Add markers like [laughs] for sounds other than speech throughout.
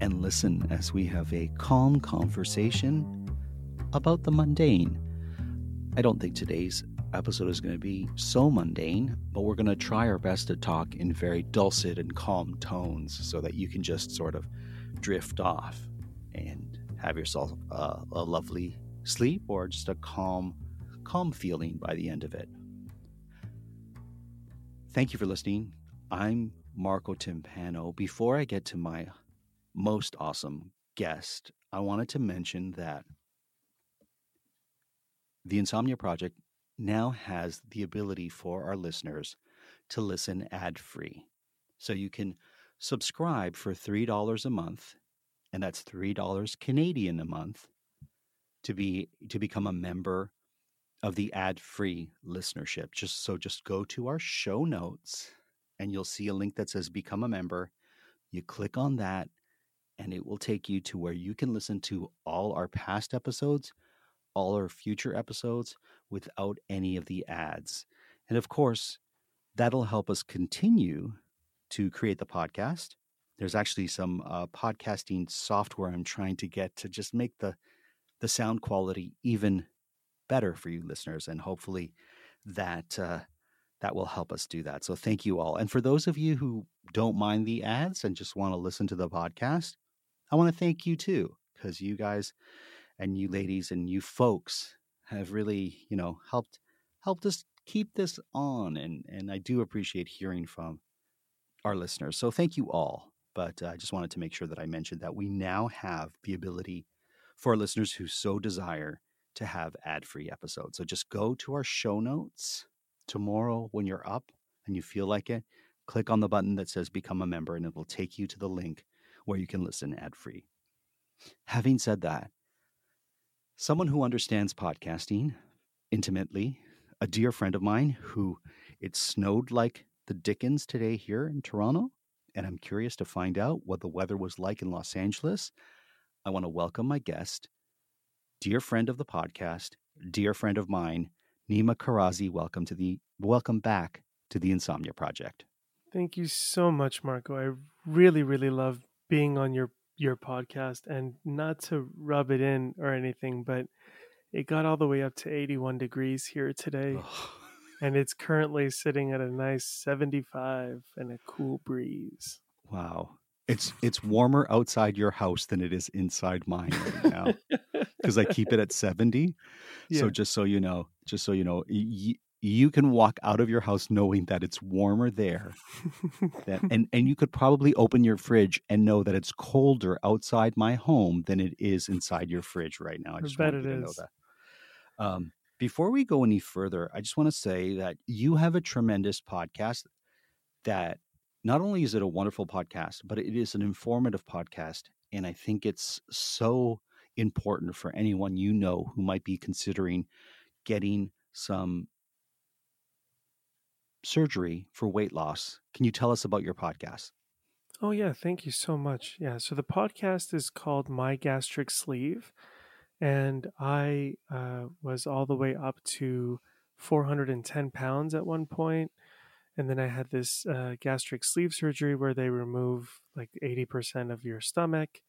and listen as we have a calm conversation about the mundane. I don't think today's episode is going to be so mundane, but we're going to try our best to talk in very dulcet and calm tones so that you can just sort of drift off and have yourself a, a lovely sleep or just a calm, calm feeling by the end of it. Thank you for listening. I'm Marco Timpano. Before I get to my most awesome guest, I wanted to mention that the Insomnia Project now has the ability for our listeners to listen ad free. So you can subscribe for $3 a month, and that's $3 Canadian a month to be to become a member of the ad-free listenership. Just so just go to our show notes and you'll see a link that says become a member. You click on that and it will take you to where you can listen to all our past episodes, all our future episodes without any of the ads. And of course, that'll help us continue to create the podcast. There's actually some uh, podcasting software I'm trying to get to just make the the sound quality even better for you listeners, and hopefully that uh, that will help us do that. So thank you all. And for those of you who don't mind the ads and just want to listen to the podcast, I want to thank you too, because you guys and you ladies and you folks have really, you know, helped helped us keep this on. And and I do appreciate hearing from our listeners. So thank you all. But uh, I just wanted to make sure that I mentioned that we now have the ability for our listeners who so desire to have ad free episodes. So just go to our show notes tomorrow when you're up and you feel like it. Click on the button that says Become a Member, and it will take you to the link where you can listen ad free. Having said that, someone who understands podcasting intimately, a dear friend of mine who it snowed like the Dickens today here in Toronto, and I'm curious to find out what the weather was like in Los Angeles. I want to welcome my guest, dear friend of the podcast, dear friend of mine, Nima Kharrazi. Welcome to the welcome back to the Insomnia Project. Thank you so much, Marco. I really, really love being on your your podcast, and not to rub it in or anything, but it got all the way up to 81 degrees here today. and it's currently sitting at a nice 75 and a cool breeze. Wow. It's it's warmer outside your house than it is inside mine right now because I keep it at 70. Yeah. So just so you know, just so you know, y- you can walk out of your house knowing that it's warmer there. that, [laughs] and and you could probably open your fridge and know that it's colder outside my home than it is inside your fridge right now. I I just bet want to know that. Um, before we go any further, I just want to say that you have a tremendous podcast that not only is it a wonderful podcast, but it is an informative podcast. And I think it's so important for anyone you know who might be considering getting some surgery for weight loss. Can you tell us about your podcast? Oh, yeah. Thank you so much. Yeah. So the podcast is called My Gastric Sleeve. And I uh, was all the way up to 410 pounds at one point. And then I had this uh, gastric sleeve surgery where they remove like 80% of your stomach.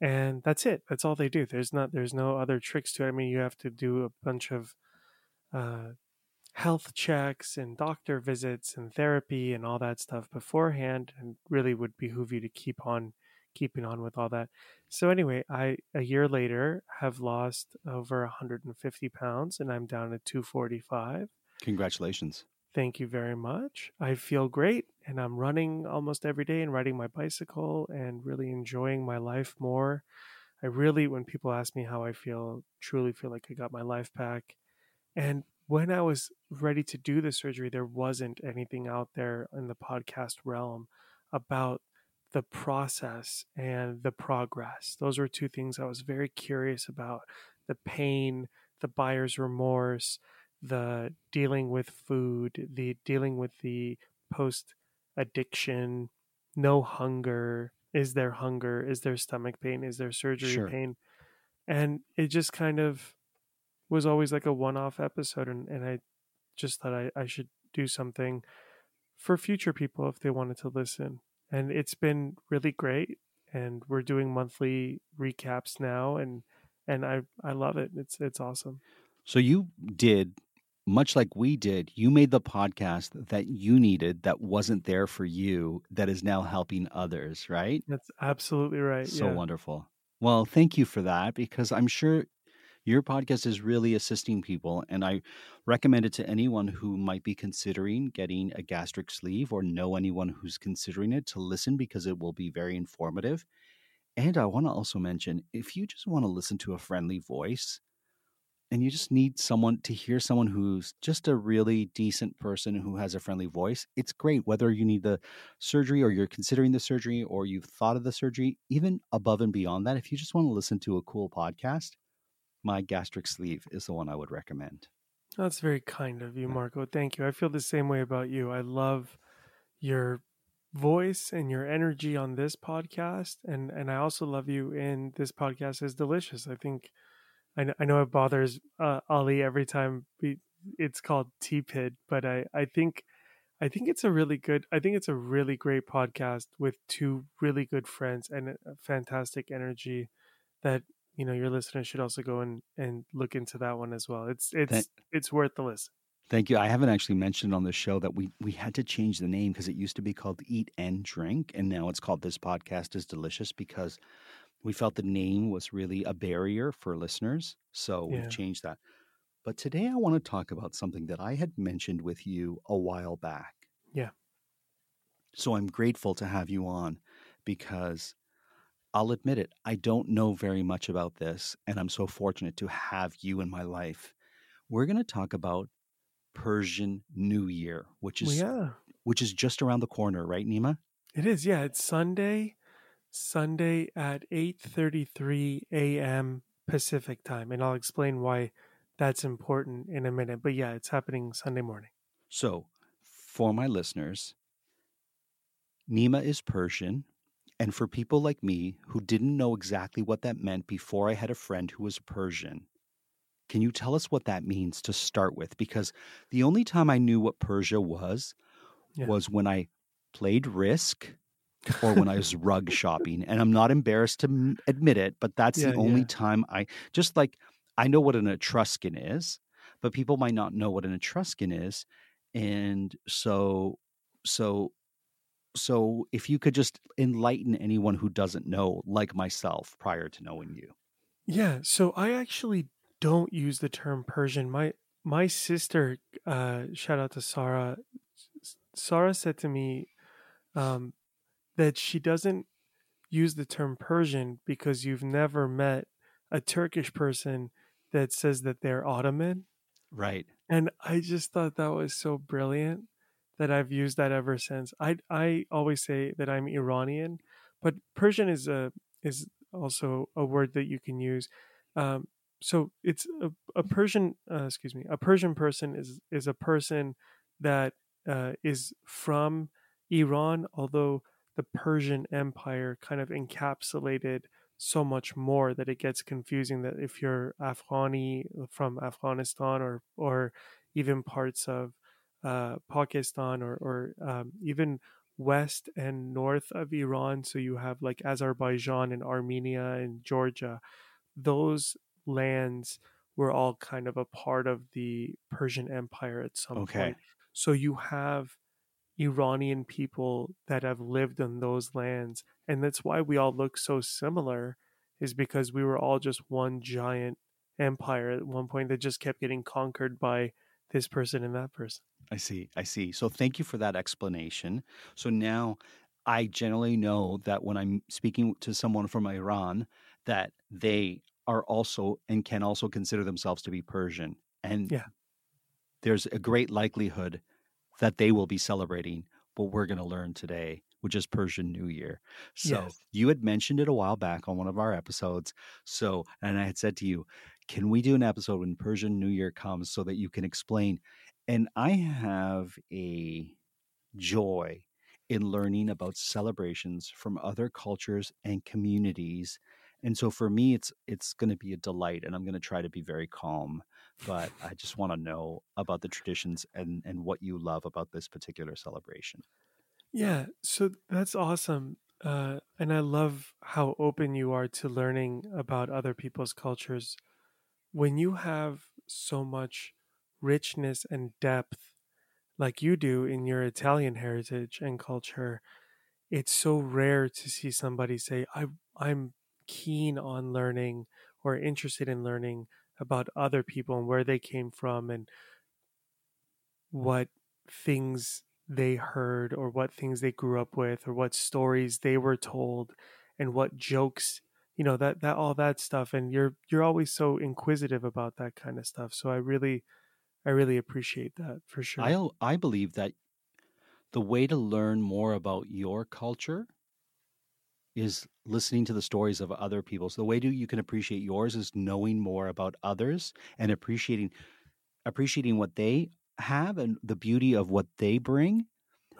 And that's it. That's all they do. There's not, there's no other tricks to it. I mean, you have to do a bunch of uh, health checks and doctor visits and therapy and all that stuff beforehand and really would behoove you to keep on keeping on with all that. So anyway, I a year later have lost over 150 pounds, and I'm down to 245. Congratulations. Thank you very much. I feel great, and I'm running almost every day and riding my bicycle and really enjoying my life more. I really, when people ask me how I feel, truly feel like I got my life back. And when I was ready to do the surgery, there wasn't anything out there in the podcast realm about the process and the progress. Those were two things I was very curious about the pain, the buyer's remorse, the dealing with food, the dealing with the post addiction, no hunger. Is there hunger? Is there stomach pain? Is there surgery Sure. pain? And it just kind of was always like a one off episode. And, and I just thought I, I should do something for future people if they wanted to listen. And it's been really great. And we're doing monthly recaps now and and I, I love it. It's it's awesome. So you did much like we did. You made the podcast that you needed that wasn't there for you that is now helping others, right? That's absolutely right. So yeah. wonderful. Well, thank you for that because I'm sure your podcast is really assisting people. And I recommend it to anyone who might be considering getting a gastric sleeve or know anyone who's considering it to listen because it will be very informative. And I want to also mention if you just want to listen to a friendly voice and you just need someone to hear someone who's just a really decent person who has a friendly voice, it's great. Whether you need the surgery or you're considering the surgery or you've thought of the surgery, even above and beyond that, if you just want to listen to a cool podcast, my gastric sleeve is the one I would recommend. That's very kind of you, Marco. Thank you. I feel the same way about you. I love your voice and your energy on this podcast, and and I also love you in this podcast is delicious. I think I know, I know it bothers uh, Ali every time we, it's called Tea Pit, but I I think I think it's a really good. I think it's a really great podcast with two really good friends and a fantastic energy that you know your listeners should also go and and look into that one as well. It's it's Thank- it's worth the listen. Thank you. I haven't actually mentioned on the show that we we had to change the name because it used to be called Eat and Drink, and now it's called This Podcast is Delicious because we felt the name was really a barrier for listeners. So Yeah. we've changed that. But today I want to talk about something that I had mentioned with you a while back. Yeah. So I'm grateful to have you on because I'll admit it, I don't know very much about this, and I'm so fortunate to have you in my life. We're going to talk about Persian New Year, which Well, is yeah, which is just around the corner, right, Nima? it is. Yeah, it's Sunday, Sunday at eight thirty three a.m. Pacific time, and I'll explain why that's important in a minute. But yeah, it's happening Sunday morning. So, for my listeners, Nima is Persian, and for people like me who didn't know exactly what that meant before I had a friend who was Persian, can you tell us what that means to start with? Because the only time I knew what Persia was Yeah. was when I played Risk or when I was [laughs] rug shopping. And I'm not embarrassed to admit it, but that's Yeah, the only yeah. time I just like I know what an Etruscan is, but people might not know what an Etruscan is. And so so so if you could just enlighten anyone who doesn't know like myself prior to knowing you. Yeah, so I actually don't use the term Persian. My my sister, uh, shout out to Sarah. Sarah said to me um, that she doesn't use the term Persian because you've never met a Turkish person that says that they're Ottoman. Right. And I just thought that was so brilliant that I've used that ever since. I I always say that I'm Iranian, but Persian is a is also a word that you can use. Um, so it's a, a Persian, uh, excuse me, a Persian person is is a person that uh, is from Iran, although the Persian Empire kind of encapsulated so much more that it gets confusing. That if you're Afghani from Afghanistan or or even parts of uh, Pakistan or or um, even west and north of Iran, so you have like Azerbaijan and Armenia and Georgia, those lands were all kind of a part of the Persian Empire at some Okay. point. So you have Iranian people that have lived in those lands. And that's why we all look so similar, is because we were all just one giant empire at one point that just kept getting conquered by this person and that person. I see. I see. So thank you for that explanation. So now I generally know that when I'm speaking to someone from Iran, that they are also and can also consider themselves to be Persian. And Yeah. there's a great likelihood that they will be celebrating what we're going to learn today, which is Persian New Year. So Yes. you had mentioned it a while back on one of our episodes. So, and I had said to you, can we do an episode when Persian New Year comes so that you can explain? And I have a joy in learning about celebrations from other cultures and communities. And so for me it's it's going to be a delight and I'm going to try to be very calm, but I just want to know about the traditions and and what you love about this particular celebration. Yeah, so that's awesome. Uh, and I love how open you are to learning about other people's cultures. When you have so much richness and depth, like you do in your Italian heritage and culture, it's so rare to see somebody say, I, I'm keen on learning or interested in learning about other people and where they came from and what things they heard or what things they grew up with or what stories they were told and what jokes you know that that all that stuff and you're you're always so inquisitive about that kind of stuff so i really i really appreciate that for sure I I believe that the way to learn more about your culture is listening to the stories of other people. So the way to, you can appreciate yours is knowing more about others and appreciating appreciating what they have and the beauty of what they bring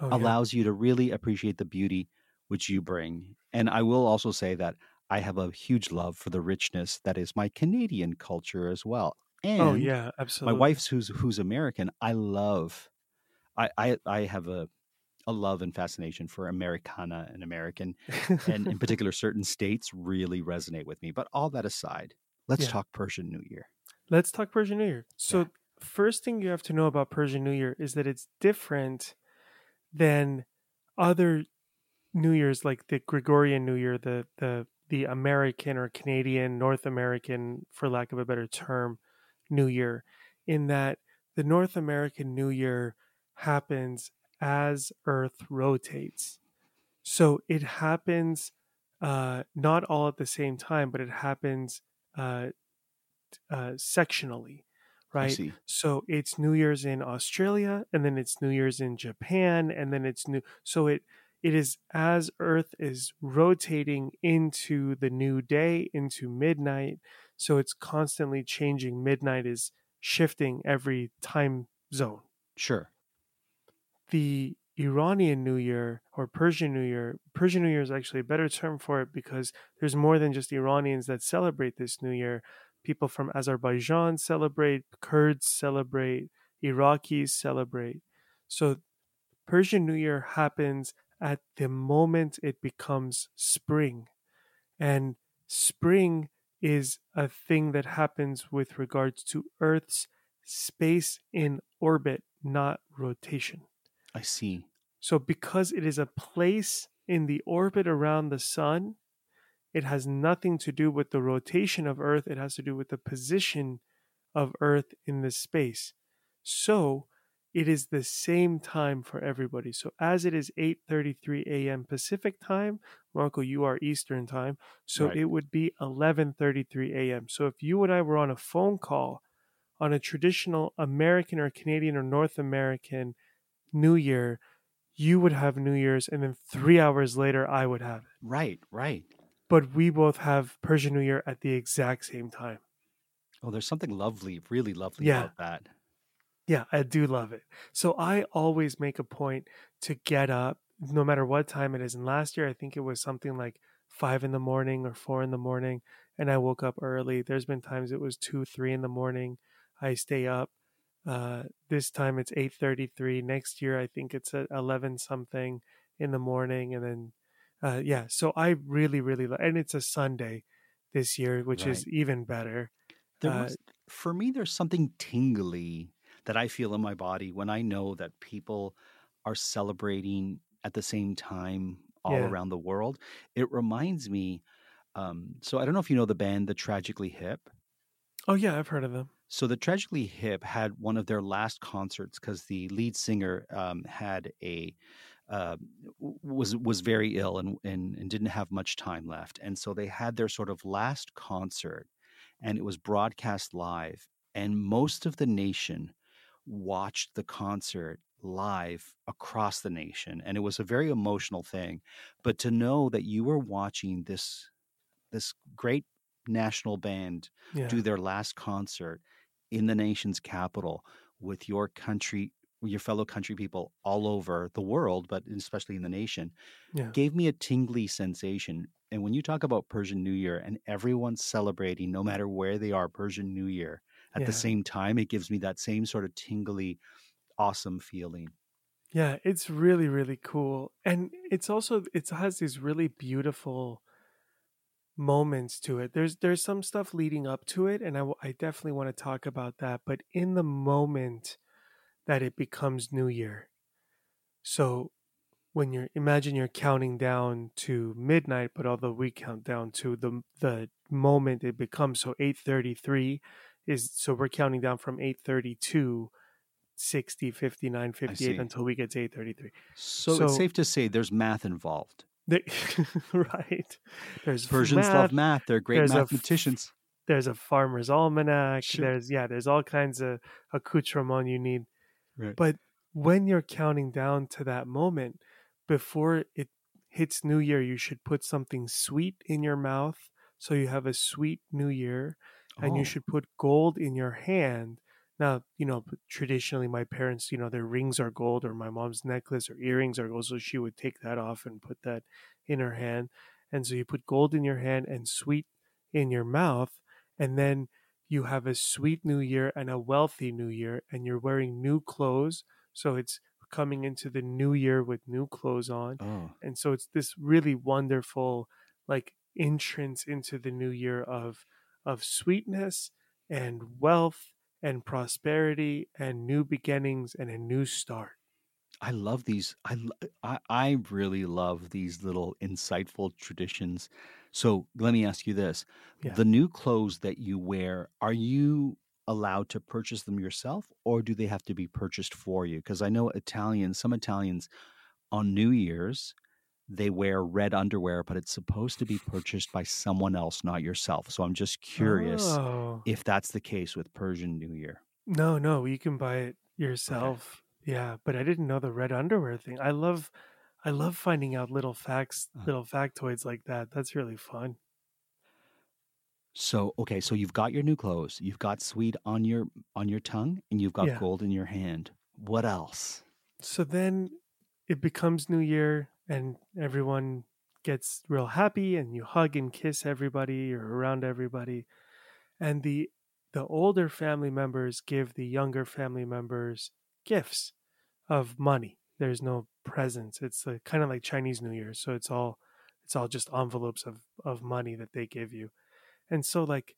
Oh, yeah. allows you to really appreciate the beauty which you bring. And I will also say that I have a huge love for the richness that is my Canadian culture as well. Oh, and oh yeah absolutely. my wife's who's who's American. I love. I I, I have a a love and fascination for Americana and American, and in [laughs] particular, certain states really resonate with me. But all that aside, let's Yeah. talk Persian New Year. Let's talk Persian New Year. So, first thing you have to know about Persian New Year is that it's different than other New Years, like the Gregorian New Year, the the the American or Canadian, North American, for lack of a better term, New Year, in that the North American New Year happens as Earth rotates. So it happens uh, not all at the same time, but it happens uh, uh, sectionally, right? So it's New Year's in Australia, and then it's New Year's in Japan, and then it's new. So it it is as Earth is rotating into the new day, into midnight. So it's constantly changing. Midnight is shifting every time zone. Sure. The Iranian New Year or Persian New Year, Persian New Year is actually a better term for it because there's more than just Iranians that celebrate this New Year. People from Azerbaijan celebrate, Kurds celebrate, Iraqis celebrate. So Persian New Year happens at the moment it becomes spring. And spring is a thing that happens with regards to Earth's space in orbit, not rotation. I see. So, because it is a place in the orbit around the sun, it has nothing to do with the rotation of Earth. It has to do with the position of Earth in the space. So, it is the same time for everybody. So, as it is 8:33 a.m. Pacific time, Marco, you are Eastern time, so Right. it would be 11:33 a.m. So, if you and I were on a phone call on a traditional American or Canadian or North American New Year, you would have New Year's, and then three hours later, I would have it. Right. Right. But we both have Persian New Year at the exact same time. Oh, there's something lovely, really lovely Yeah. about that. Yeah, I do love it. So I always make a point to get up no matter what time it is. And last year, I think it was something like five in the morning or four in the morning, and I woke up early. There's been times it was two, three in the morning. I stay up. Uh, this time it's eight thirty-three. Next year, I think it's at eleven something in the morning, and then uh, yeah. So I really, really, lo- and it's a Sunday this year, which is even better. There Uh, was, for me, there's something tingly that I feel in my body when I know that people are celebrating at the same time all Yeah. around the world. It reminds me. Um, so I don't know if you know the band, the Tragically Hip. Oh yeah, I've heard of them. So the Tragically Hip had one of their last concerts because the lead singer um, had a uh, was was very ill and, and and didn't have much time left, and so they had their sort of last concert, and it was broadcast live, and most of the nation watched the concert live across the nation, and it was a very emotional thing. But to know that you were watching this this great national band Yeah. do their last concert in the nation's capital with your country your fellow country people all over the world but especially in the nation Yeah. gave me a tingly sensation and when you talk about persian new year and everyone's celebrating no matter where they are persian new year at Yeah. the same time it gives me that same sort of tingly awesome feeling Yeah, it's really really cool, and it's also it has these really beautiful moments to it. There's there's some stuff leading up to it, and I w- I definitely want to talk about that. But in the moment that it becomes New Year, so when you're imagine you're counting down to midnight, but although we count down to the the moment it becomes so eight thirty three is so we're counting down from 832 60 59 58 until we get to 833 so, So- it's safe to say there's math involved. [laughs] Right. There's persians math, love math. they're great there's a mathematicians. there's a farmer's almanac. Sure. there's yeah there's all kinds of accoutrement you need. Right. but when you're counting down to that moment before it hits new year you should put something sweet in your mouth. So you have a sweet new year and you Oh. should put gold in your hand. Now you know traditionally my parents you know their rings are gold or my mom's necklace or earrings are gold so she would take that off and put that in her hand. And so you put gold in your hand and sweet in your mouth and then you have a sweet new year and a wealthy new year and you're wearing new clothes. So it's coming into the new year with new clothes on. Oh. And so it's this really wonderful like entrance into the new year of of sweetness and wealth and prosperity and new beginnings and a new start I love these. I, I I really love these little insightful traditions. So let me ask you this: Yeah. the new clothes that you wear, are you allowed to purchase them yourself, or do they have to be purchased for you? Because I know Italians, some Italians, on New Year's, they wear red underwear, but it's supposed to be purchased by someone else, not yourself. So I'm just curious oh. if that's the case with Persian New Year. no no you can buy it yourself yeah but i didn't know the red underwear thing i love i love finding out little facts Uh. little factoids like that that's really fun So okay, so you've got your new clothes, you've got sweet on your on your tongue, and you've got Yeah. gold in your hand. What else? so then it becomes new year and everyone gets real happy and you hug and kiss everybody or around everybody. And the the older family members give the younger family members gifts of money. There's no presents. It's kind of like chinese new year so it's all it's all just envelopes of of money that they give you. And so like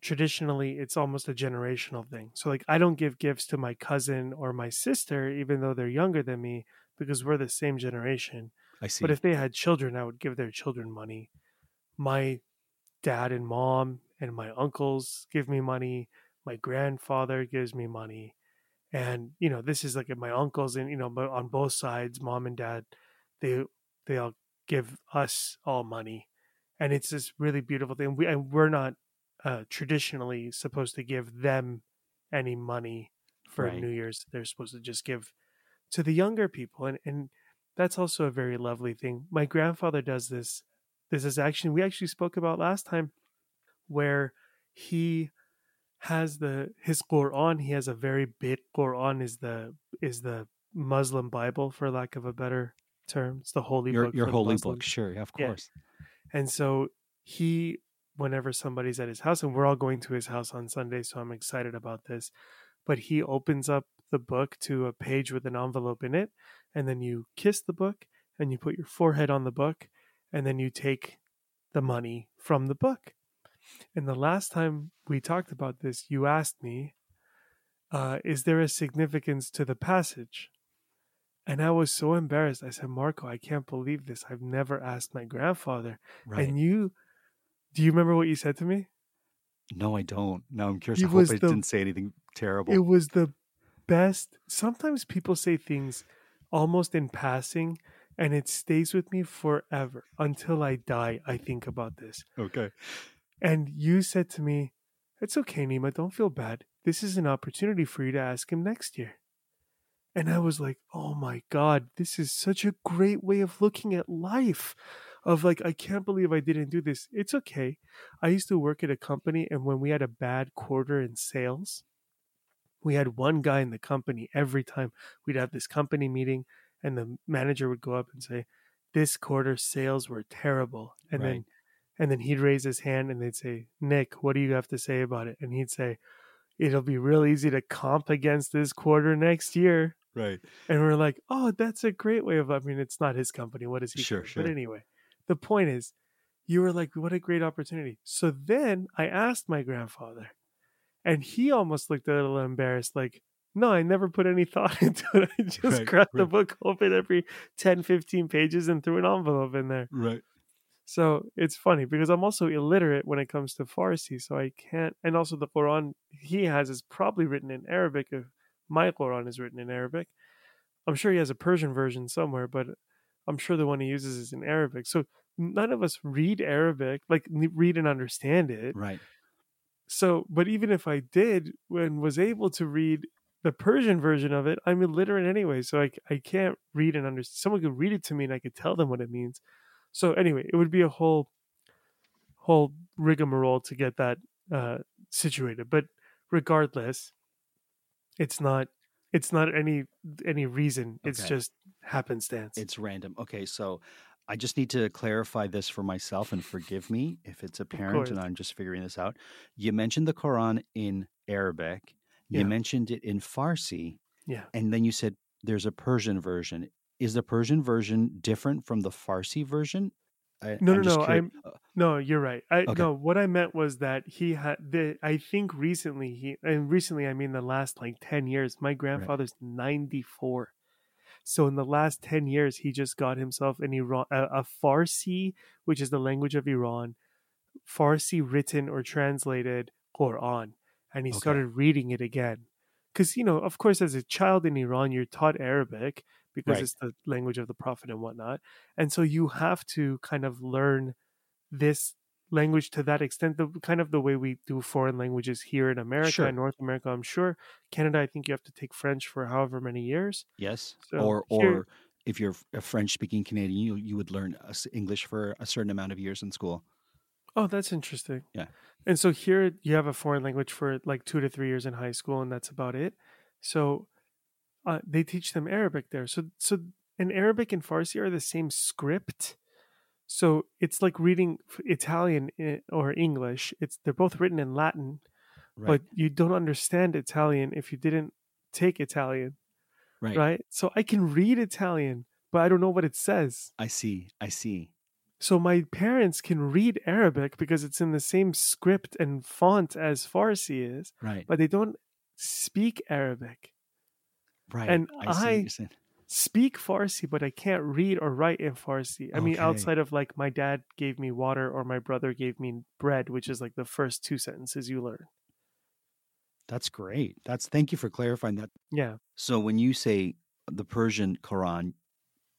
traditionally it's almost a generational thing. So like i don't give gifts to my cousin or my sister even though they're younger than me because we're the same generation I see. but if they had children i would give their children money. My dad and mom and my uncles give me money. My grandfather gives me money. And you know this is like my uncles and you know on both sides mom and dad they they all give us all money. And it's this really beautiful thing. We and we're not uh, traditionally supposed to give them any money for Right. new year's. They're supposed to just give to the younger people and and that's also a very lovely thing my grandfather does this this is actually we actually spoke about last time where he has the his Quran. He has a very big Quran. Is the is the Muslim Bible, for lack of a better term. It's the holy your book. your holy book, sure, of Yeah. course. And so he, whenever somebody's at his house, and we're all going to his house on Sunday, so I'm excited about this. But he opens up the book to a page with an envelope in it, and then you kiss the book, and you put your forehead on the book, and then you take the money from the book. And the last time we talked about this, you asked me, uh, "Is there a significance to the passage?" And I was so embarrassed. I said, Marco, I can't believe this. I've never asked my grandfather. Right. And you, do you remember what you said to me? no, I don't. Now I'm curious. He I hope I the- didn't say anything terrible. It was the best. Sometimes people say things almost in passing, and it stays with me forever until I die. I think about this. okay. And you said to me, It's okay, Nima. Don't feel bad. This is an opportunity for you to ask him next year. And I was like, Oh my God, this is such a great way of looking at life. Of like, I can't believe I didn't do this. It's okay. I used to work at a company, and when we had a bad quarter in sales, we had one guy in the company every time we'd have this company meeting, and the manager would go up and say, This quarter sales were terrible. And then and then he'd raise his hand and they'd say, Nick, what do you have to say about it? And he'd say, It'll be real easy to comp against this quarter next year. Right. And we're like, Oh, that's a great way of I mean, it's not his company. What is he? Sure, care? sure. But anyway, the point is, you were like, What a great opportunity. So then I asked my grandfather, and he almost looked a little embarrassed, like, no, I never put any [laughs] thought into it. I just Right, cracked the book open every 10, 15 pages and threw an envelope in there. Right. So it's funny because I'm also illiterate when it comes to Farsi, so I can't. And also, the Quran he has is probably written in Arabic. If my Quran is written in Arabic, I'm sure he has a Persian version somewhere, but I'm sure the one he uses is in Arabic. So none of us read Arabic, like read and understand it. Right. So, but even if I did and was able to read the Persian version of it, I'm illiterate anyway. So I, I can't read and understand. Someone could read it to me and I could tell them what it means. So anyway, it would be a whole, whole rigmarole to get that uh, situated. But regardless, it's not, it's not any any reason. It's Okay. just happenstance. It's random. Okay, so I just need to clarify this for myself and forgive me if it's apparent and. I'm just figuring this out. You mentioned the Quran in Arabic, you Yeah. mentioned it in Farsi, yeah. and then you said there's a Persian version. Is the Persian version different from the Farsi version? I, No, I'm no, no, I'm- uh, No, you're right. I Okay. no, what I meant was that he had the I think recently he and recently I mean the last like 10 years. My grandfather's 94. So in the last 10 years he just got himself an Iran a, a Farsi, which is the language of Iran, Farsi written or translated Quran and he Okay. started reading it again. Cuz you know, of course as a child in Iran you're taught Arabic because Right. it's the language of the prophet and whatnot. And so you have to kind of learn this language to that extent, the kind of the way we do foreign languages here in America Sure. and North America, I'm sure. Canada, I think you have to take French for however many years. yes, So or here- or if you're a French-speaking Canadian, you you would learn English for a certain amount of years in school. Oh, that's interesting. Yeah. And so here you have a foreign language for like two to three years in high school, and that's about it. So uh, they teach them Arabic there. So so in Arabic and Farsi are the same script. So it's like reading Italian eh, or English. It's they're both written in Latin, Right. but you don't understand Italian if you didn't take Italian, right. right? So I can read Italian, but I don't know what it says. I see. I see. So my parents can read Arabic because it's in the same script and font as Farsi is, Right. but they don't speak Arabic. Right. and I see what I- you're saying. Speak Farsi, but I can't read or write in Farsi. I mean, outside of like my dad gave me water or my brother gave me bread, which is like the first two sentences you learn. That's great. That's thank you for clarifying that. Yeah. So when you say the Persian Quran,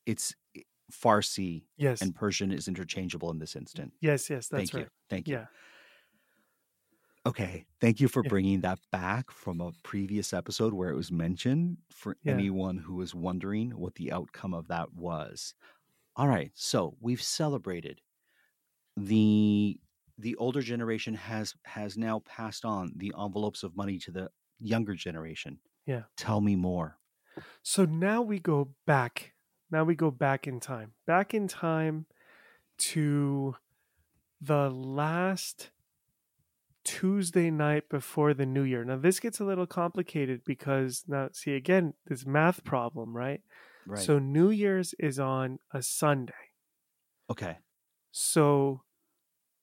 it's Farsi Yes. and Persian is interchangeable in this instant. yes. Yes. That's Thank right. you. Thank you. Yeah. Okay. Thank you for Yeah. bringing that back from a previous episode where it was mentioned for Yeah. anyone who was wondering what the outcome of that was. All right. So we've celebrated the the older generation has has now passed on the envelopes of money to the younger generation. Yeah. Tell me more. So now we go back. Now we go back in time. Back in time to the last Tuesday night before the new year. Now this gets a little complicated because now see again this math problem, right? Right. So New Year's is on a Sunday. okay. So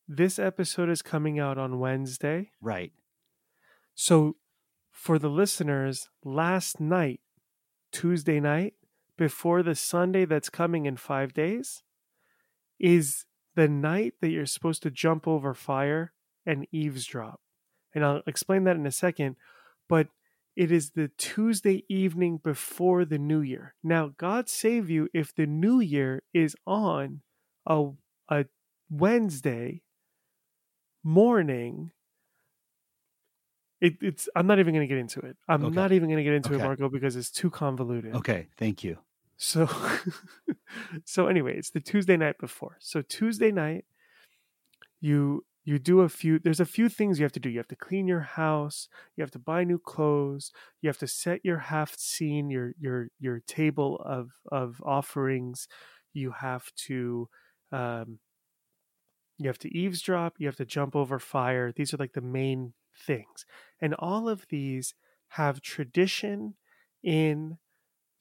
this episode is coming out on Wednesday. Right. So for the listeners, last night, Tuesday night, before the Sunday that's coming in five days is the night that you're supposed to jump over fire and eavesdrop. And I'll explain that in a second. But it is the Tuesday evening before the new year. Now, God save you if the new year is on a, a Wednesday morning. It, it's. I'm not even going to get into it. I'm Okay. not even going to get into Okay. it, Marco, because it's too convoluted. Okay, thank you. So, [laughs] so anyway, it's the Tuesday night before. So Tuesday night, you you do a few. There's a few things you have to do. You have to clean your house. You have to buy new clothes. You have to set your haft-sin, your your your table of of offerings. You have to. Um, you have to eavesdrop. You have to jump over fire. These are like the main things, and all of these have tradition in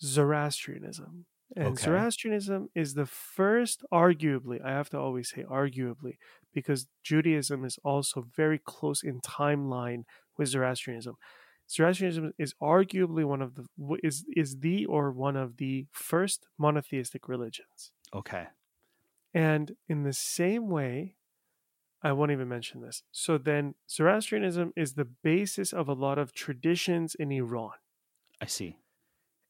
Zoroastrianism. And Okay. Zoroastrianism is the first, arguably, I have to always say arguably, because Judaism is also very close in timeline with Zoroastrianism. Zoroastrianism is arguably one of the is is the or one of the first monotheistic religions. Okay. And in the same way, I won't even mention this. So then Zoroastrianism is the basis of a lot of traditions in Iran. I see.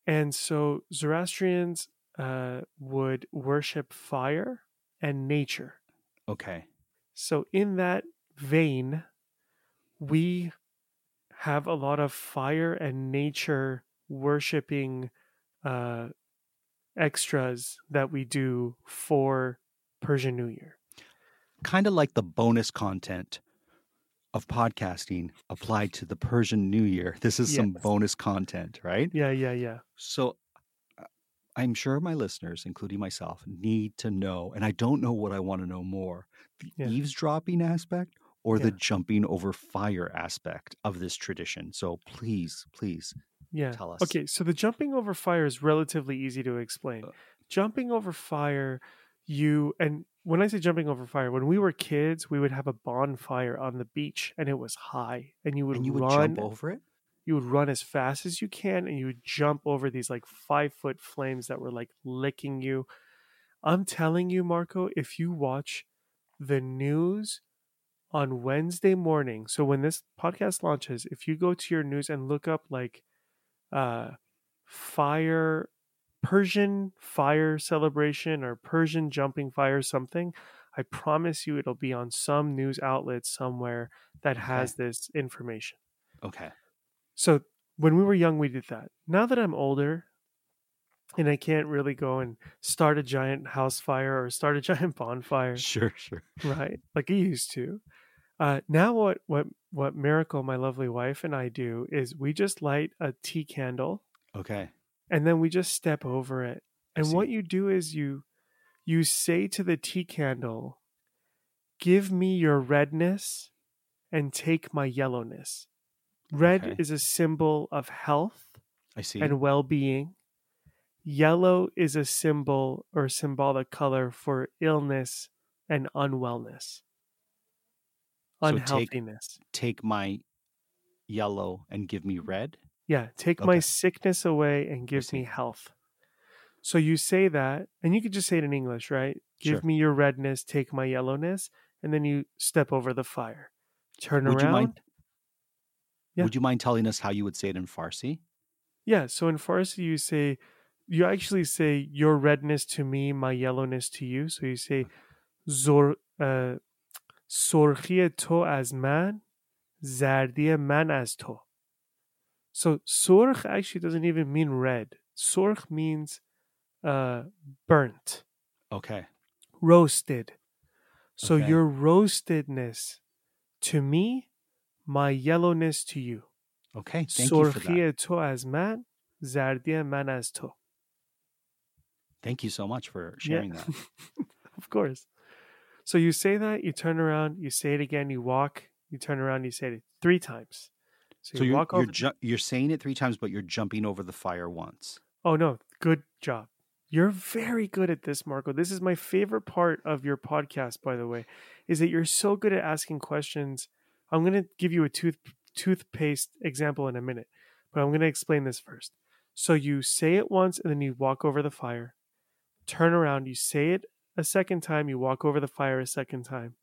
And so Zoroastrians uh, would worship fire and nature. Okay. So, in that vein, we have a lot of fire and nature worshiping uh, extras that we do for Persian New Year. Kind of like the bonus content of podcasting applied to the Persian New Year. This is some bonus content, right? Yeah, yeah, yeah. So I'm sure my listeners, including myself, need to know, and I don't know what I want to know more the Yeah. eavesdropping aspect or the jumping over fire aspect of this tradition. So please, please Yeah. tell us. Okay, so the jumping over fire is relatively easy to explain. Uh. Jumping over fire, you and when I say jumping over fire, when we were kids, we would have a bonfire on the beach and it was high and you would, And you would run jump over it? You would run as fast as you can and you would jump over these like 5 foot flames that were like licking you. I'm telling you Marco, if you watch the news on Wednesday morning, so when this podcast launches, if you go to your news and look up like uh fire Persian fire celebration or Persian jumping fire something, I promise you it'll be on some news outlet somewhere that has this information. Okay. So when we were young, we did that. Now that I'm older and I can't really go and start a giant house fire or start a [laughs] giant bonfire, Sure, sure. right? Like I used to. Uh, now what what what Miracle, my lovely wife, and I do is we just light a tea candle Okay. and then we just step over it. And what you do is you you say to the tea candle, "Give me your redness and take my yellowness." Red Okay. is a symbol of health I see. and well-being. Yellow is a symbol or symbolic color for illness and unwellness. So take- Unhealthiness. Take my yellow and give me red. Yeah, take my sickness away and give me health. So you say that, and you could just say it in English, right? Give Sure. me your redness, take my yellowness, and then you step over the fire. Turn Would you around. mind- Yeah. Would you mind telling us how you would say it in Farsi? Yeah, so in Farsi you say, you actually say your redness to me, my yellowness to you. So you say, zor, uh, سرخی تو از من زردی من از تو so سرخ actually doesn't even mean red سرخ means uh, burnt Okay. roasted so Okay. your roastedness to me my yellowness to you Okay. Thank you for that. سرخی تو از من زردی من از تو Thank you so much for sharing that. [laughs] of course. So you say that, you turn around, you say it again, you walk, you turn around, you say it three times. So, So you you're walk you're, over. ju- you're saying it three times, but you're jumping over the fire once. oh no, good job. You're very good at this, Marco. This is my favorite part of your podcast, by the way, is that you're so good at asking questions. I'm going to give you a tooth toothpaste example in a minute, but I'm going to explain this first. So you say it once and then you walk over the fire. Turn around, you say it a second time, you walk over the fire a second time.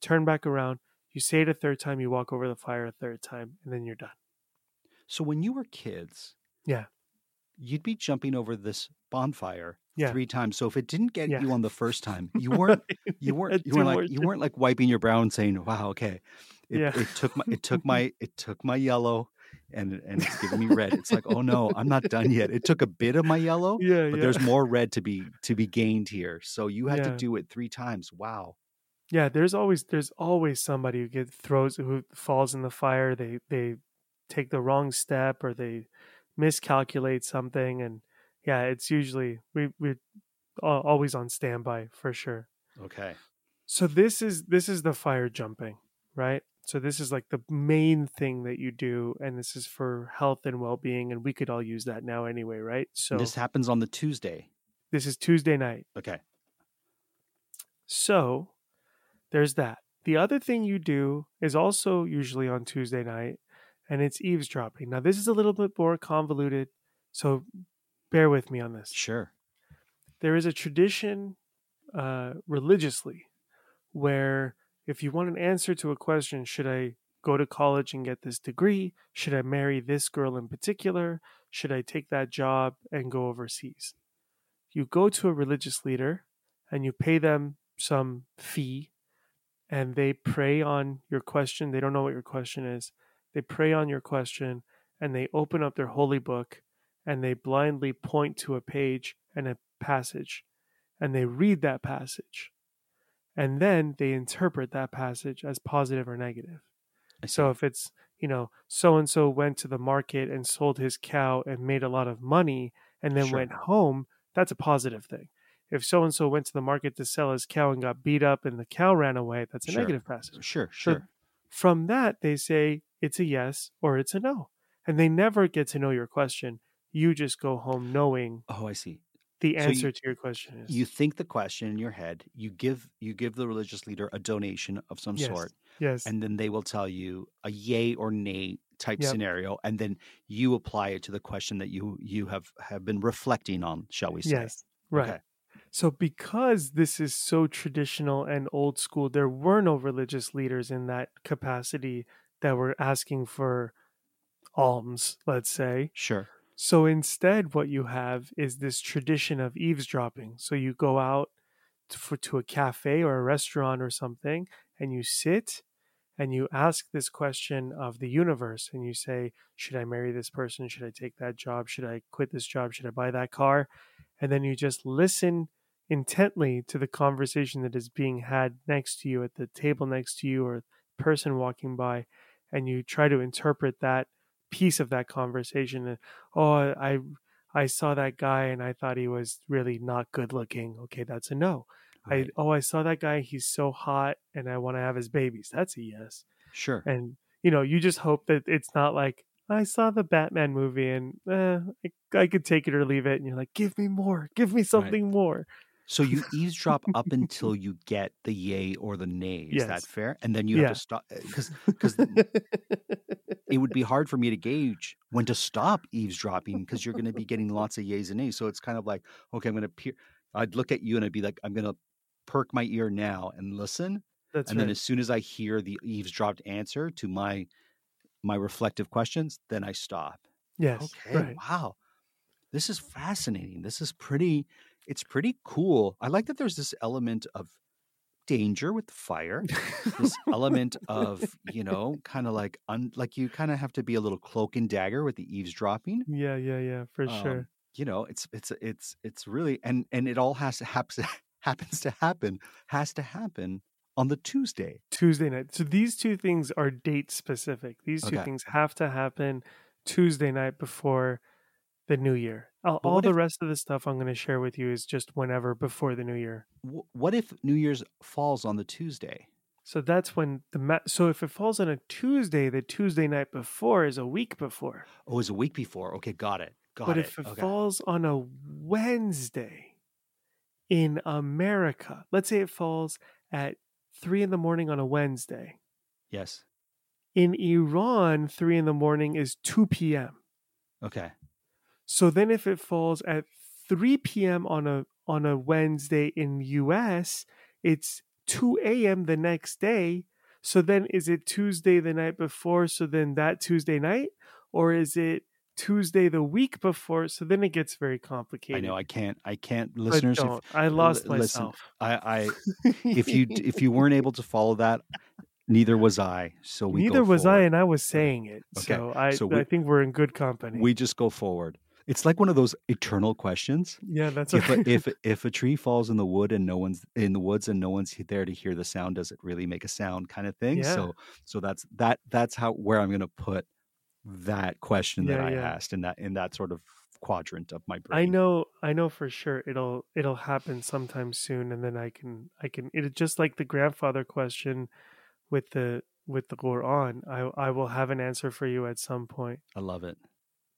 Turn back around, you say it a third time, you walk over the fire a third time, and then you're done. So when you were kids, Yeah. you'd be jumping over this bonfire Yeah. three times. So if it didn't get Yeah. you on the first [laughs] time, you weren't you weren't you weren't like you weren't like wiping your brow and saying, "Wow, okay." It, Yeah. it took my it [laughs] took my it took my yellow and and it's giving me red. It's like, "Oh no, I'm not done yet." It took a bit of my yellow, yeah, but yeah. there's more red to be to be gained here. So you had to do it 3 times. Wow. Yeah, there's always there's always somebody who gets throws who falls in the fire. They they take the wrong step or they miscalculate something, and yeah, it's usually we we're always on standby for sure. Okay. So this is this is the fire jumping, right? So this is like the main thing that you do, and this is for health and well being, and we could all use that now anyway, right? So And this happens on the Tuesday. this is Tuesday night. Okay. So there's that. The other thing you do is also usually on Tuesday night, and it's eavesdropping. Now, this is a little bit more convoluted, so bear with me on this. Sure. There is a tradition uh, religiously where if you want an answer to a question, should I go to college and get this degree? Should I marry this girl in particular? Should I take that job and go overseas? You go to a religious leader and you pay them some fee and they pray on your question. They don't know what your question is. They pray on your question and they open up their holy book and they blindly point to a page and a passage and they read that passage and then they interpret that passage as positive or negative. So if it's, you know, so and so went to the market and sold his cow and made a lot of money and then Sure. went home, that's a positive thing. If so and so went to the market to sell his cow and got beat up and the cow ran away, that's a Sure. negative passage. Sure, So sure. from that, they say it's a yes or it's a no. And they never get to know your question. You just go home knowing oh, I see. the So you- answer to your question is. You think the question in your head, you give you give the religious leader a donation of some Yes. sort, yes. and then they will tell you a yay or nay type Yep. scenario, and then you apply it to the question that you you have have been reflecting on, shall we say? Yes. Right. Okay. So, because this is so traditional and old school, there were no religious leaders in that capacity that were asking for alms, let's say. Sure. So, instead, what you have is this tradition of eavesdropping. So, you go out to, for, to a cafe or a restaurant or something, and you sit and you ask this question of the universe, and you say, Should I marry this person? Should I take that job? Should I quit this job? Should I buy that car? And then you just listen intently to the conversation that is being had next to you at the table next to you or person walking by and you try to interpret that piece of that conversation and oh i i saw that guy and i thought he was really not good looking. Okay that's a no. Right. i oh i saw that guy he's so hot and i want to have his babies. That's a yes. Sure. and you know you just hope that it's not like i saw the batman movie and eh, I, I could take it or leave it. And you're like give me more give me something more So you eavesdrop up until [laughs] you get the yay or the nay. Is that fair? And then you Yeah. have to stop because uh, because [laughs] it would be hard for me to gauge when to stop eavesdropping because you're going to be getting lots of yays and nays. So it's kind of like, okay, I'm going to peer. I'd look at you and I'd be like, I'm going to perk my ear now and listen. that's and right then as soon as I hear the eavesdropped answer to my my reflective questions, then I stop. yes Okay, right wow. This is fascinating. This is pretty it's pretty cool. I like that there's this element of danger with fire. this element of, [laughs] you know, kind of like un, like you kind of have to be a little cloak and dagger with the eavesdropping. yeah yeah yeah for Um, sure You know, it's it's it's it's really and and it all has to happen [laughs] happens to happen has to happen on the Tuesday. Tuesday night. So these two things are date specific. These two Okay. things have to happen Tuesday night before the new year. Oh, all, all what the if- rest of the stuff I'm going to share with you is just whenever before the new year. Wh- What if New Year's falls on the Tuesday? So that's when the ma- so if it falls on a Tuesday, the Tuesday night before is a week before. Oh, was a week before. Okay, got it. Got but it. if it okay. falls on a Wednesday in America, let's say it falls at three in the morning on a Wednesday. yes. In Iran, three in the morning is two p.m. Okay. So then if it falls at 3 p.m. on a on a Wednesday in US, it's 2 a.m. the next day. So then is it Tuesday the night before? So then that Tuesday night? Or is it Tuesday the week before? So then it gets very complicated. I know I can't I can't listeners if, don't. I lost li- listen. I I [laughs] if you if you weren't able to follow that, neither was I. So we go Neither was I, and I was saying it. Okay, So I so I think we're in good company. we just go forward. It's like one of those eternal questions. yeah, that's [laughs] If a, if if a tree falls in the wood and no one's in the woods and no one's there to hear the sound, does it really make a sound? Kind of thing. Yeah. So so that's that that's how where I'm going to put that question that Yeah, I yeah. asked in that in that sort of quadrant of my brain. I know I know for sure it'll it'll happen sometime soon and then I can I can it's just like the grandfather question with the with the Quran. I I will have an answer for you at some point. I love it.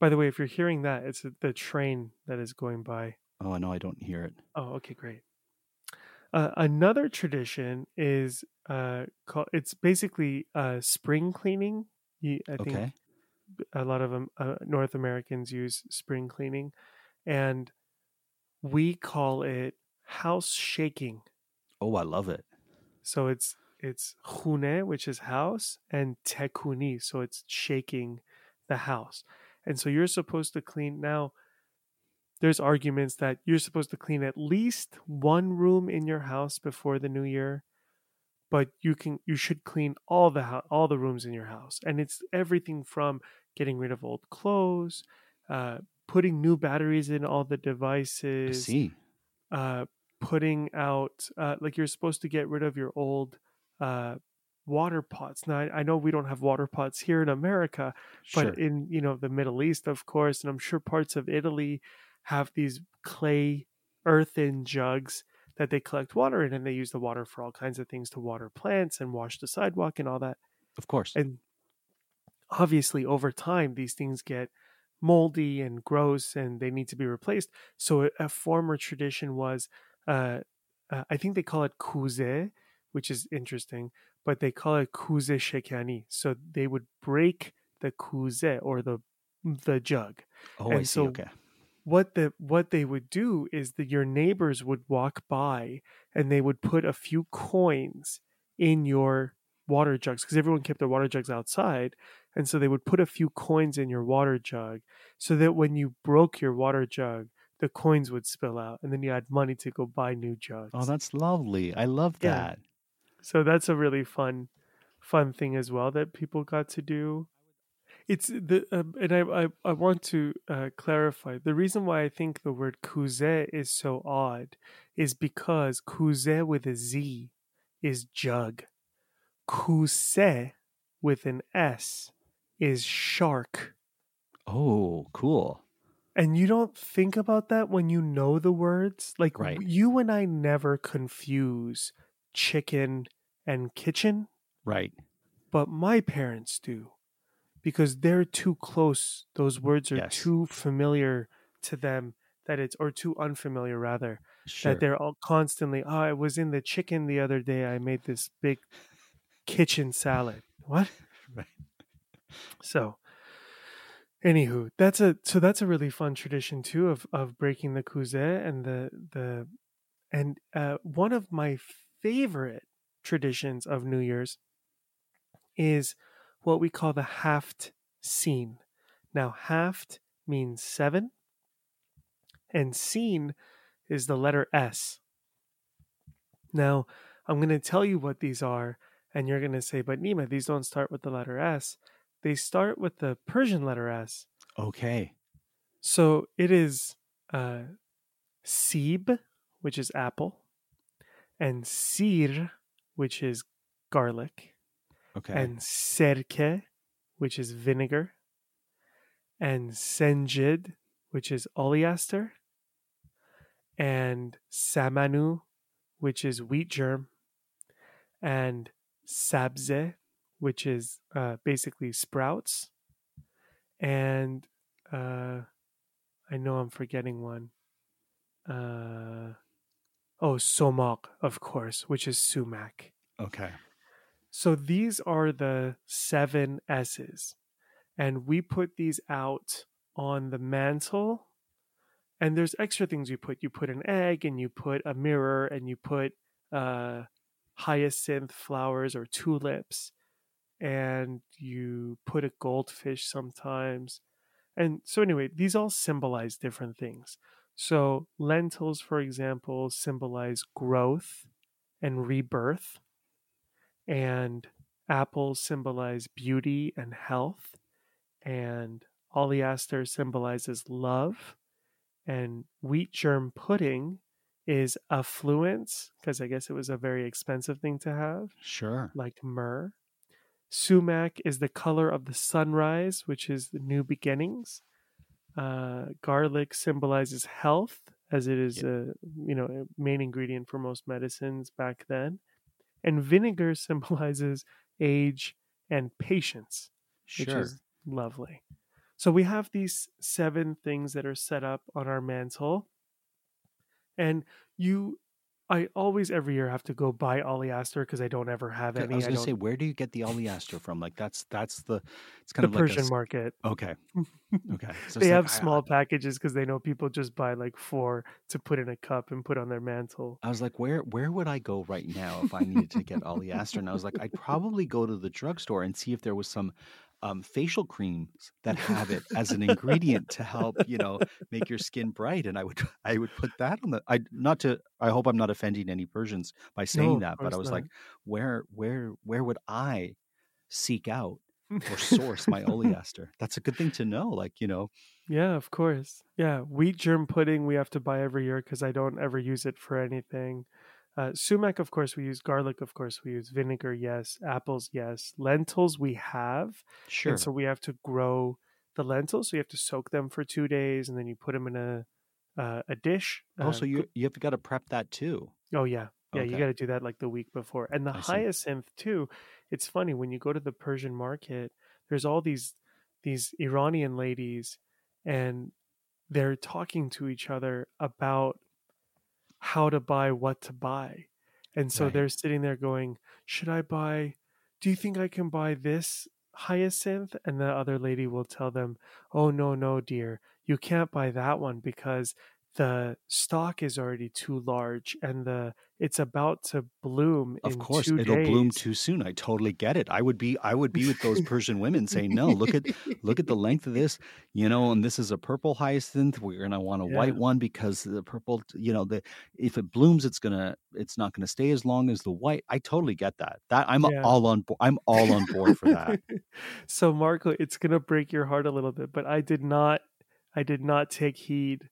By the way, if you're hearing that, it's the train that is going by. Oh no, I don't hear it. Oh, okay, great. Uh, another tradition is uh, called. It's basically uh, spring cleaning. You, I think Okay. a lot of um, uh, North Americans use spring cleaning, and we call it house shaking. Oh, I love it. So it's it's hune, which is house, and tekuni, so it's shaking the house. And so you're supposed to clean now. There's arguments that you're supposed to clean at least one room in your house before the new year, but you can you should clean all the house, all the rooms in your house, and it's everything from getting rid of old clothes, uh, putting new batteries in all the I devices, see. uh, putting out uh, like you're supposed to get rid of your old uh, water pots. Now I, I know we don't have water pots here in America, Sure. but in you know the Middle East, of course, and I'm sure parts of Italy have these clay earthen jugs that they collect water in, and they use the water for all kinds of things to water plants and wash the sidewalk and all that. of course. And obviously, over time, these things get moldy and gross, and they need to be replaced. So, a, former tradition was, uh, uh, I think they call it kuze, which is interesting, but they call it kuze shekani. So they would break the kuze or the the jug. oh, I see. so- okay. What the what they would do is that your neighbors would walk by and they would put a few coins in your water jugs because everyone kept their water jugs outside and so they would put a few coins in your water jug so that when you broke your water jug the coins would spill out and then you had money to go buy new oh, jugs Oh, that's lovely. I love Yeah. So that's a really fun fun thing as well that people got to do it's the um, and I, I i want to uh, clarify the reason why i think the word kuze is so odd is because kuze with a z is jug kuse with an s is shark Oh, cool. and you don't think about that when you know the words like Right. you and i never confuse chicken and kitchen Right. but my parents do because they're too close those words are Yes. too familiar to them that it's or too unfamiliar rather Sure. that they're all constantly oh i was in the chicken the other day i made this big kitchen salad what [laughs] Right. so anywho that's a so that's a really fun tradition too of of breaking the kuze and the the and uh one of my favorite traditions of new year's is what we call the haft scene now haft means seven and scene is the letter s. Now i'm going to tell you what these are and you're going to say but nima these don't start with the letter s. They start with the persian letter s. Okay. so it is uh, Sib, which is apple, and Sir, which is garlic, Okay. and Serke, which is vinegar, and Senjid, which is oleaster, and Samanu, which is wheat germ, and Sabze, which is uh, basically sprouts, and uh, I know I'm forgetting one. Uh, oh, Somok, of course, which is sumac. okay. So these are the seven S's. And we put these out on the mantle. And there's extra things you put. You put an egg and you put a mirror and you put uh, hyacinth flowers or tulips and you put a goldfish sometimes. And so, anyway, these all symbolize different things. So, lentils, for example, symbolize growth and rebirth, and apples symbolize beauty and health, and oleaster symbolizes love, and wheat germ pudding is affluence, because I guess it was a very expensive thing to have, Sure. like myrrh. Sumac is the color of the sunrise, which is the new beginnings. Uh, garlic symbolizes health, as it is a you know a main ingredient for most medicines back then. And vinegar [laughs] symbolizes age and patience, which is lovely. So we have these seven things that are set up on our mantle, and you. I always every year have to go buy oleaster because I don't ever have any. I was gonna don't say, where do you get the oleaster from? Like that's that's the it's kind the of like a Persian s- market. Okay. [laughs] Okay. So they have like, I- small packages because they know people just buy like four to put in a cup and put on their mantle. I was like, where where would I go right now if I needed to get oleaster? And I was like, I'd probably go to the drugstore and see if there was some um, facial creams that have it as an [laughs] ingredient to help, you know, make your skin bright. And I would [laughs] I would put that on the. I not to. I hope I'm not offending any Persians by saying of that, but I was not. like, where where where would I seek out or [laughs] source my oleaster? That's a good thing to know. Like you know, Yeah, of course. Yeah, wheat germ pudding we have to buy every year because I don't ever use it for anything. Uh, sumac, of course, we use garlic. Of course, we use vinegar. Yes, apples. Yes, lentils we have, sure. and so we have to grow the lentils. So you have to soak them for two days, and then you put them in a uh, a dish. oh, uh, so you you have got to prep that too. Oh yeah. Yeah, you got to do that like the week before. And the I see. hyacinth too. It's funny when you go to the Persian market, there's all these these Iranian ladies and they're talking to each other about how to buy what to buy. And so Right. they're sitting there going, "Should I buy Do you think I can buy this hyacinth?" And the other lady will tell them, "Oh no, no, dear. You can't buy that one because the stock is already too large and the it's about to bloom Of course, two it'll bloom too soon. I totally get it. I would be I would be with those [laughs] Persian women saying, "No, look at look at the length of this, you know, and this is a purple hyacinth. We're going to want a white one because the purple, you know, the if it blooms it's going to it's not going to stay as long as the white. I totally get that. That I'm Yeah. all on bo- I'm all on board for that. [laughs] so Marco, it's gonna break your heart a little bit, but I did not I did not take heed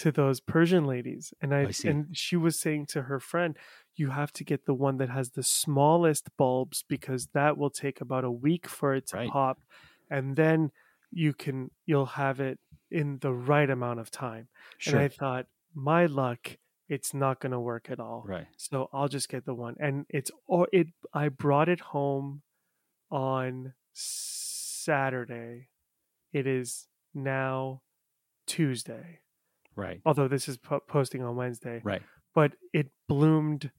to those Persian ladies. And I, I and she was saying to her friend, you have to get the one that has the smallest bulbs because that will take about a week for it to Right. pop. And then you can you'll have it in the right amount of time. Sure. And I thought, my luck, it's not gonna work at all. right. So I'll just get the one. And it's or it I brought it home on Saturday. It is now Tuesday. Right. Although this is po- posting on Wednesday, Right. but it bloomed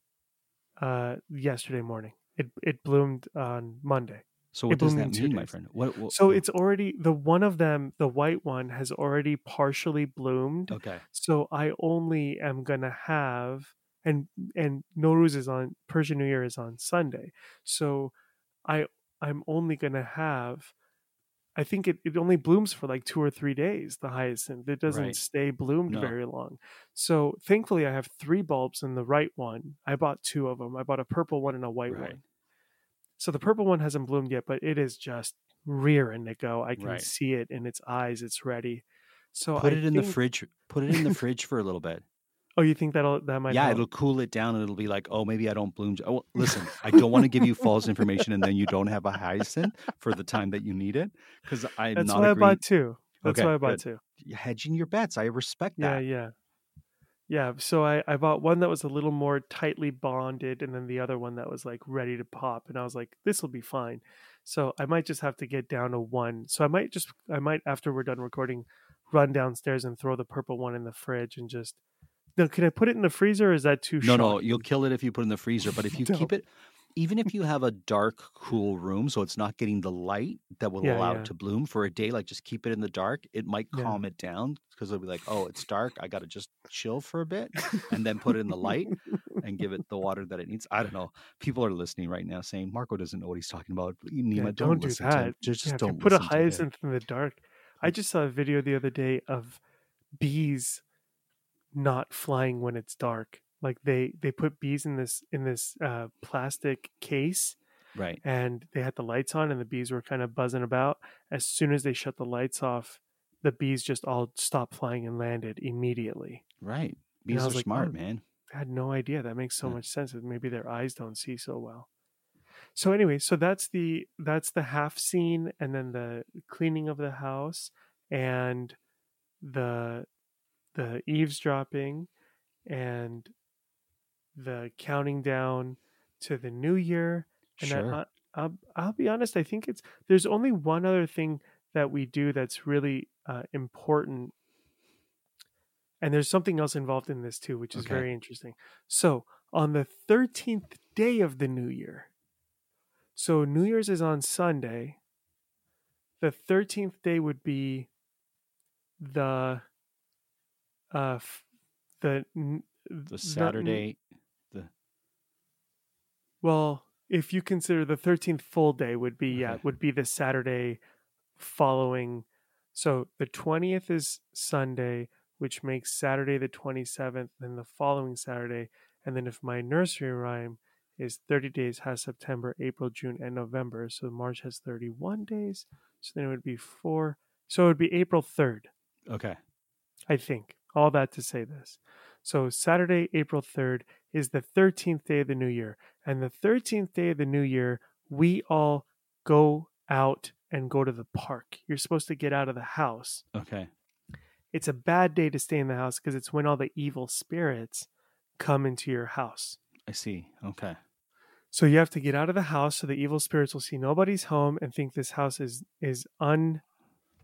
uh yesterday morning. It it bloomed on Monday. So It what does bloomed that mean, my friend? What, what So what- it's already the one of them, the white one has already partially bloomed. Okay. So I only am gonna have and and Nowruz is on Persian New Year is on Sunday. So I I'm only gonna have I think it, it only blooms for like two or three days, the hyacinth. It doesn't Right. stay bloomed No. very long. So thankfully I have three bulbs in the right one. I bought two of them. I bought a purple one and a white Right. one. So the purple one hasn't bloomed yet, but it is just rearing to go. I can Right. see it in its eyes. It's ready. So Put I it in the fridge. Put it in the fridge for a little bit. Oh, you think that'll that might yeah, help? it'll cool it down and it'll be like, oh, maybe I don't bloom. Oh, listen, I don't want to give you false information and then you don't have a hyacinth for the time that you need it because I'm That's not why I bought two. That's Okay, why I bought good. two. Hedging your bets. I respect that. Yeah, yeah, yeah. So I I bought one that was a little more tightly bonded, and then the other one that was like ready to pop. And I was like, this will be fine. So I might just have to get down to one. So I might just I might after we're done recording, run downstairs and throw the purple one in the fridge and just. No, can I put it in the freezer? or Is that too? No, no, you'll kill it if you put it in the freezer. But if you [laughs] keep it, even if you have a dark, cool room, so it's not getting the light that will Yeah, allow yeah. it to bloom for a day, like just keep it in the dark. It might Yeah. calm it down because it'll be like, oh, it's dark. I got to just chill for a bit and then put it in the light and give it the [laughs] water that it needs. I don't know. People are listening right now saying Marco doesn't know what he's talking about. Nima, Yeah, don't, don't do listen to him. that. Just, Yeah, just don't put a listen to him. hyacinth in the dark. I just saw a video the other day of bees not flying when it's dark. Like they they put bees in this in this uh, plastic case Right. and they had the lights on and the bees were kind of buzzing about. As soon as they shut the lights off, the bees just all stopped flying and landed immediately. Right. Bees are like, smart, oh, man. I had no idea. That makes so Yeah. much sense. that Maybe their eyes don't see so well. So anyway, so that's the that's the haft-sin, and then the cleaning of the house, and the the eavesdropping, and the counting down to the new year. And Sure. I, I'll, I'll be honest. I think it's there's only one other thing that we do that's really uh, important and there's something else involved in this too, which is Okay. very interesting. So, on the 13th day of the new year, so New Year's is on Sunday, the 13th day would be the uh the the Saturday. The well, if you consider the 13th full day would be yeah, would be the Saturday following. So the 20th is Sunday, which makes Saturday the 27th, then the following Saturday, and then if my nursery rhyme is 30 days has September, April, June, and November, so March has 31 days, so then it would be 4. So it would be April 3rd. okay. I think. All that to say this. So Saturday, April 3rd is the 13th day of the new year. And the 13th day of the new year, we all go out and go to the park. You're supposed to get out of the house. Okay. It's a bad day to stay in the house because it's when all the evil spirits come into your house. I see. Okay. So you have to get out of the house so the evil spirits will see nobody's home and think this house is is un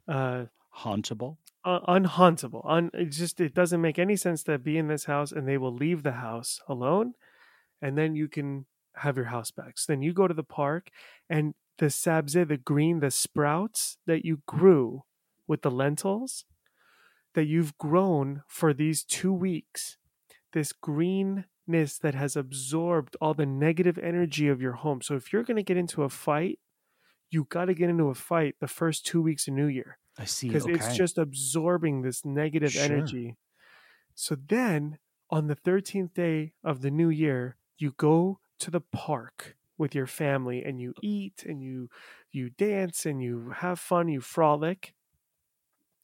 uh Hauntable. Uh, unhauntable. Un, it just it doesn't make any sense to be in this house, and they will leave the house alone, and then you can have your house back. So then you go to the park, and the sabze, the green, the sprouts that you grew with the lentils that you've grown for these two weeks, this greenness that has absorbed all the negative energy of your home. So if you're going to get into a fight, you got to get into a fight the first two weeks of New Year I see. because okay. it's just absorbing this negative Sure. energy. So then on the 13th day of the new year, you go to the park with your family and you eat and you you dance and you have fun, you frolic.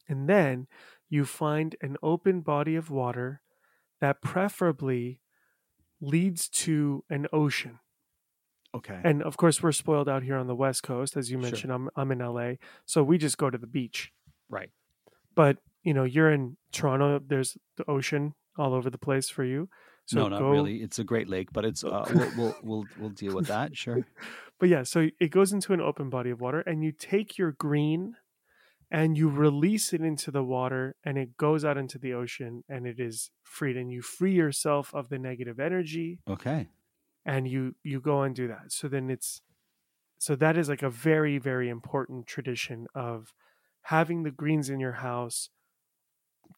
And then you find an open body of water that preferably leads to an ocean. Okay. And of course, we're spoiled out here on the West Coast, as you Sure. mentioned. I'm I'm in LA, so we just go to the beach right. but you know you're in toronto there's the ocean all over the place for you so no, not go, really. It's a Great Lake, but it's uh, we'll, we'll we'll we'll deal with that. [laughs] Sure. but yeah so it goes into an open body of water and you take your green and you release it into the water and it goes out into the ocean and it is freed and you free yourself of the negative energy Okay. And you you go and do that so then it's so that is like a very very important tradition of having the greens in your house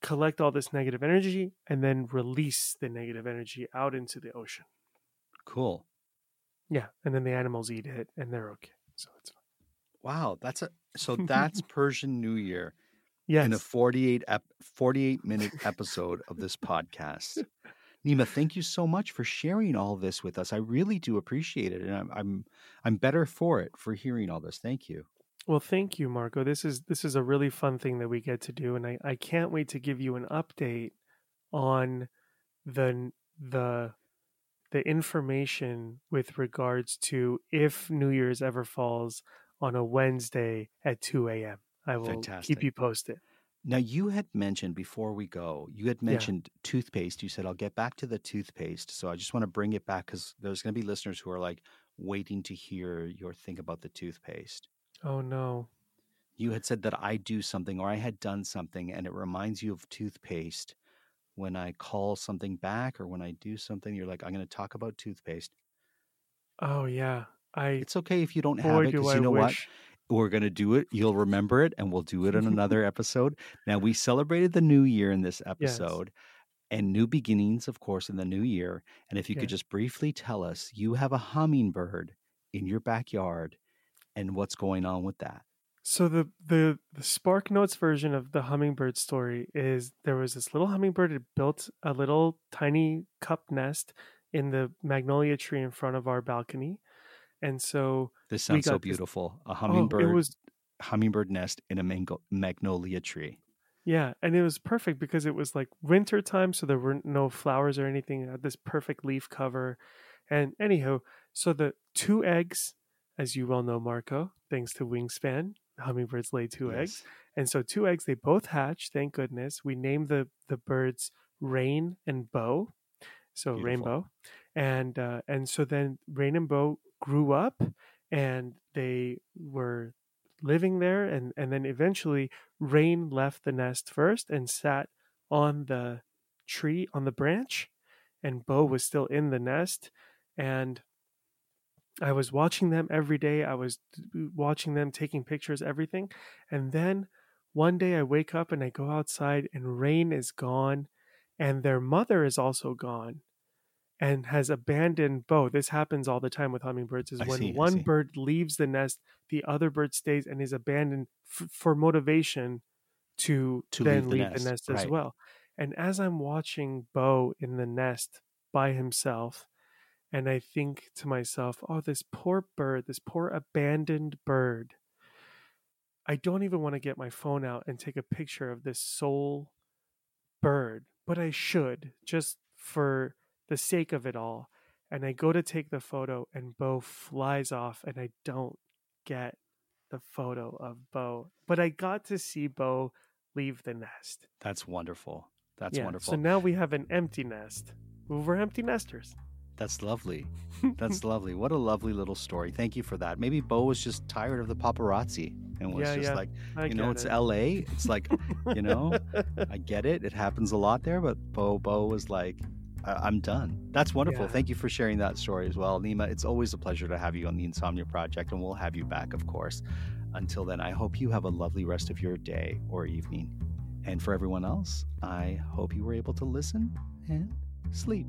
collect all this negative energy and then release the negative energy out into the ocean Cool. yeah and then the animals eat it and they're okay so it's fine Wow. That's a so that's [laughs] Persian New Year yes in a 48 ep, 48 minute episode of this podcast. [laughs] Nima, thank you so much for sharing all this with us. I really do appreciate it, and I'm I'm I'm better for it for hearing all this. Thank you. well thank you marco this is this is a really fun thing that we get to do and i, I can't wait to give you an update on the the the information with regards to if New Year's ever falls on a Wednesday at 2 a.m. I will Fantastic. keep you posted. Now you had mentioned before we go, you had Yeah. mentioned toothpaste. You said I'll get back to the toothpaste. So I just want to bring it back because there's going to be listeners who are like waiting to hear your thing about the toothpaste. Oh no. You had said that I do something or I had done something and it reminds you of toothpaste. When I call something back or when I do something, you're like, I'm going to talk about toothpaste. Oh yeah, I. It's okay if you don't have it because you know what? We're going to do it. You'll remember it, and we'll do it in [laughs] another episode. Now, we celebrated the new year in this Yes. episode and new beginnings, of course, in the new year. And if you Yeah. could just briefly tell us, you have a hummingbird in your backyard and what's going on with that. So the the the Spark Notes version of the hummingbird story is there was this little hummingbird that built a little tiny cup nest in the magnolia tree in front of our balcony, and so This We sounds so got this- beautiful. A oh, hummingbird, it was hummingbird nest in a mango- magnolia tree. yeah, and it was perfect because it was like winter time, so there were no flowers or anything. It had this perfect leaf cover, and anyhow, so the two eggs, as you well know, Marco, thanks to Wingspan, hummingbirds lay two eggs. And so two eggs, they both hatch, thank goodness. We named the the birds Rain and Bow. So Beautiful. rainbow. And uh, and so then Rain and Bow grew up and they were living there and, and then eventually Rain left the nest first and sat on the tree on the branch and bo was still in the nest and I was watching them every day. I was watching them, taking pictures, everything. And then one day I wake up and I go outside and Rain is gone and their mother is also gone and has abandoned Bo. This happens all the time with hummingbirds is I when see, one bird leaves the nest, the other bird stays and is abandoned f- for motivation to, To then leave the leave nest, the nest as well. And as I'm watching Bo in the nest by himself, and I think to myself, oh, this poor bird, this poor abandoned bird. I don't even want to get my phone out and take a picture of this soul bird, but I should just for the sake of it all. And I go to take the photo, and Bo flies off, and I don't get the photo of Bo. But I got to see Bo leave the nest. That's wonderful. That's Yeah, wonderful. So now we have an empty nest. We're empty nesters. That's lovely. [laughs] That's lovely. What a lovely little story. Thank you for that. Maybe Bo was just tired of the paparazzi and was Yeah, just yeah. like, I you know, it's it. LA. It's like, you know, [laughs] I get it. It happens a lot there, but Bo Bo was like, I'm done. That's wonderful. Yeah. Thank you for sharing that story as well. Nima, it's always a pleasure to have you on the Insomnia Project, and we'll have you back, of course. Until then, I hope you have a lovely rest of your day or evening. And for everyone else, I hope you were able to listen and sleep.